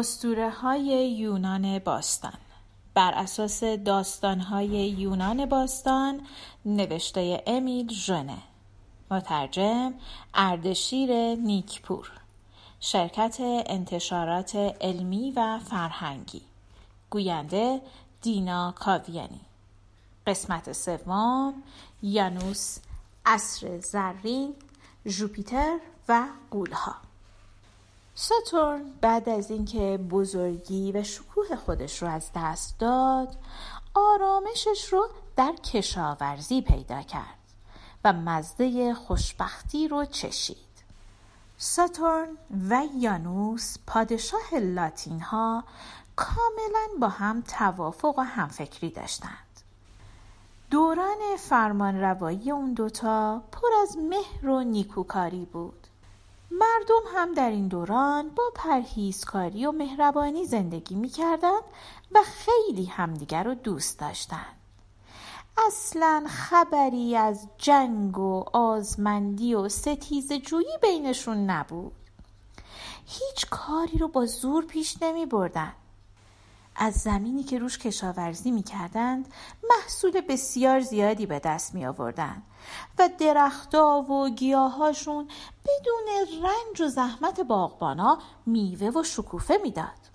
استوره های یونان باستان. بر اساس داستان های یونان باستان نوشته امیل ژنه مترجم اردشیر نیکپور. شرکت انتشارات علمی و فرهنگی. گوینده دینا کاویانی. قسمت سوم یانوس اصر زرین جوپیتر و قولها ساتورن بعد از اینکه بزرگی و شکوه خودش رو از دست داد آرامشش رو در کشاورزی پیدا کرد و مزده خوشبختی رو چشید. ساتورن و یانوس پادشاه لاتین ها کاملا با هم توافق و همفکری داشتند. دوران فرمان روایی اون دوتا پر از مهر و نیکوکاری بود. مردم هم در این دوران با پرهیزکاری و مهربانی زندگی می‌کردند و خیلی همدیگر رو دوست داشتند. اصلا خبری از جنگ و آزمندی و ستیز جویی بینشون نبود. هیچ کاری رو با زور پیش نمی بردن. از زمینی که روش کشاورزی می کردند محصول بسیار زیادی به دست می آوردن و درختا و گیاهاشون بدون رنج و زحمت باغبانا میوه و شکوفه می‌داد.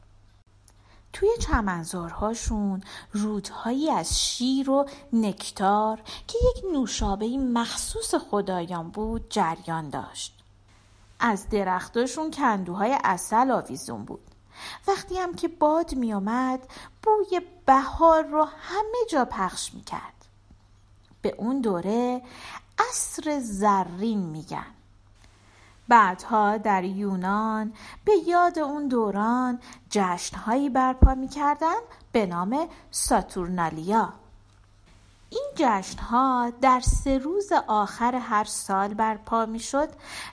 توی چمنزارهاشون رودهایی از شیر و نکتار که یک نوشابه مخصوص خدایان بود جریان داشت. از درختاشون کندوهای اصل آویزون بود. وقتی هم که باد می آمد بوی بهار رو همه جا پخش می کرد. به اون دوره عصر زرین میگن. بعدها در یونان به یاد اون دوران جشنهایی برپا می‌کردن به نام ساتورنالیا این جشنها در سه روز آخر هر سال برپا می‌شد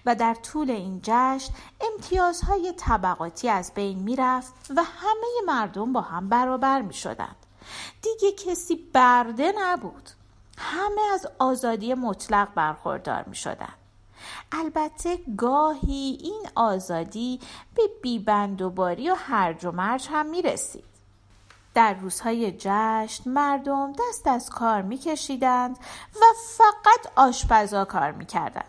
و در طول این جشن امتیازهای طبقاتی از بین می‌رفت و همه مردم با هم برابر می شدند. دیگه کسی برده نبود. همه از آزادی مطلق برخوردار می شدند. البته گاهی این آزادی به بیبند و باری و هرج و مرج هم می رسید. در روزهای جشن مردم دست از کار میکشیدند و فقط آشپزا کار می‌کردند.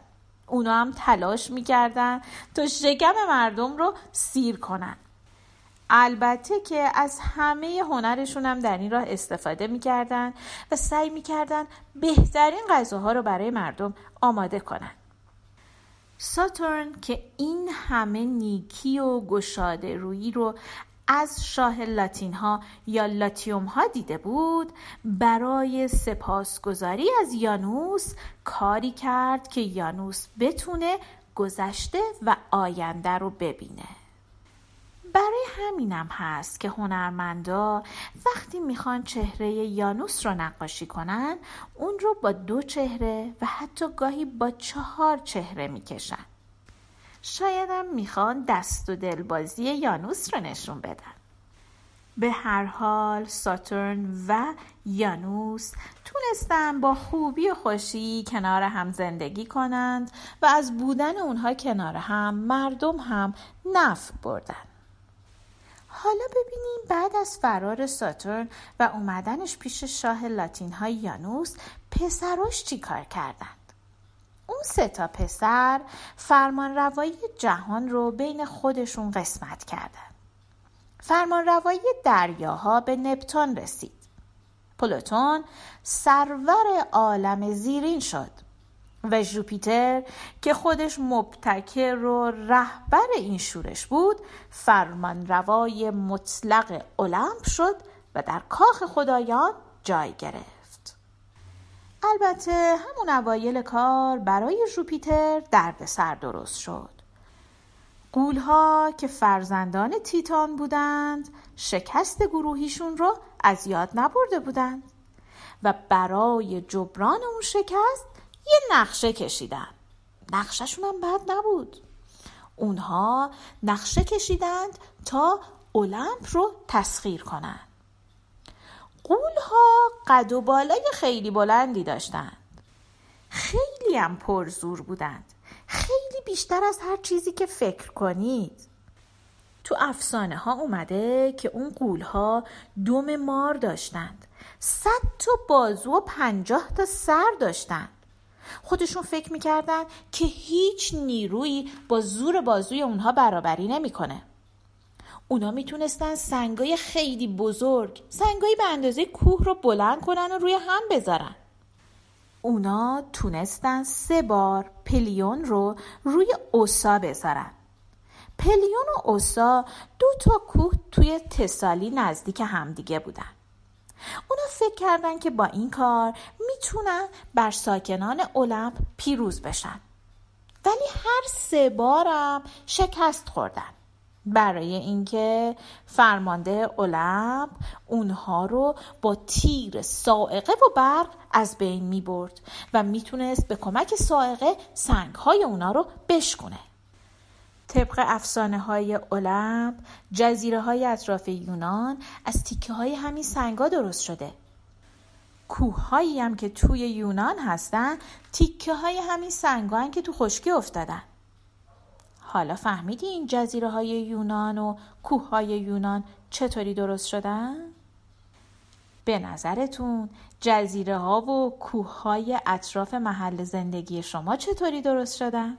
اونا هم تلاش می‌کردند تا شکم مردم رو سیر کنند. البته که از همه هنرشون هم در این راه استفاده می‌کردن و سعی می‌کردن بهترین غذاها رو برای مردم آماده کنند. ساتورن که این همه نیکی و گشاده رویی رو از شاه لاتین ها یا لاتیوم ها دیده بود برای سپاسگزاری از یانوس کاری کرد که یانوس بتونه گذشته و آینده رو ببینه. برای همینم هست که هنرمندا وقتی می‌خوان چهره یانوس رو نقاشی کنن اون رو با دو چهره و حتی گاهی با چهار چهره می‌کشن. شایدم می‌خوان دست و دلبازی یانوس رو نشون بدن. به هر حال ساتورن و یانوس تونستن با خوبی و خوشی کنار هم زندگی کنند و از بودن اونها کنار هم مردم هم نفع بردن. حالا ببینیم بعد از فرار ساتورن و اومدنش پیش شاه لاتین های یانوس پسراش چی کار کردند اون سه تا پسر فرمان روایی جهان رو بین خودشون قسمت کردن. فرمان روایی دریاها به نپتون رسید. پلوتون سرور عالم زیرین شد و جوپیتر که خودش مبتکر و رهبر این شورش بود فرمان روای مطلق المپ شد و در کاخ خدایان جای گرفت. البته همون اوایل کار برای جوپیتر درد سر درست شد. قولها که فرزندان تیتان بودند شکست گروهیشون رو از یاد نبرده بودند و برای جبران اون شکست یه نقشه کشیدن. نقشهشون هم بد نبود. اونها نقشه کشیدند تا المپ رو تسخیر کنند قولها قد و بالای خیلی بلندی داشتند. خیلی هم پرزور بودند. خیلی بیشتر از هر چیزی که فکر کنید. تو افسانه ها اومده که اون قول ها دوم مار داشتند. صد تا بازو و پنجاه تا سر داشتند. خودشون فکر می‌کردن که هیچ نیرویی با زور بازوی اونها برابری نمی‌کنه. اونا می‌تونستن سنگای خیلی بزرگ سنگایی به اندازه کوه رو بلند کنن و روی هم بذارن. اونا تونستن سه بار پلیون رو روی اوسا بذارن. پلیون و اوسا دو تا کوه توی تسالی نزدیک همدیگه بودن. اونا فکر کردن که با این کار می‌تونن بر ساکنان المپ پیروز بشن. ولی هر سه بارم شکست خوردن. برای اینکه فرمانده المپ اونها رو با تیر سائقه و برق از بین می برد و می‌تونست به کمک سائقه سنگ های اونا رو بشکونه. طبق افسانه های المپ جزیره های اطراف یونان از تیکه های همین سنگا درست شده. کوه هایی هم که توی یونان هستن تیکه های همین سنگا که تو خشکی افتادن. حالا فهمیدی این جزیره های یونان و کوه های یونان چطوری درست شدن؟ به نظرتون جزیره ها و کوه های اطراف محل زندگی شما چطوری درست شدن؟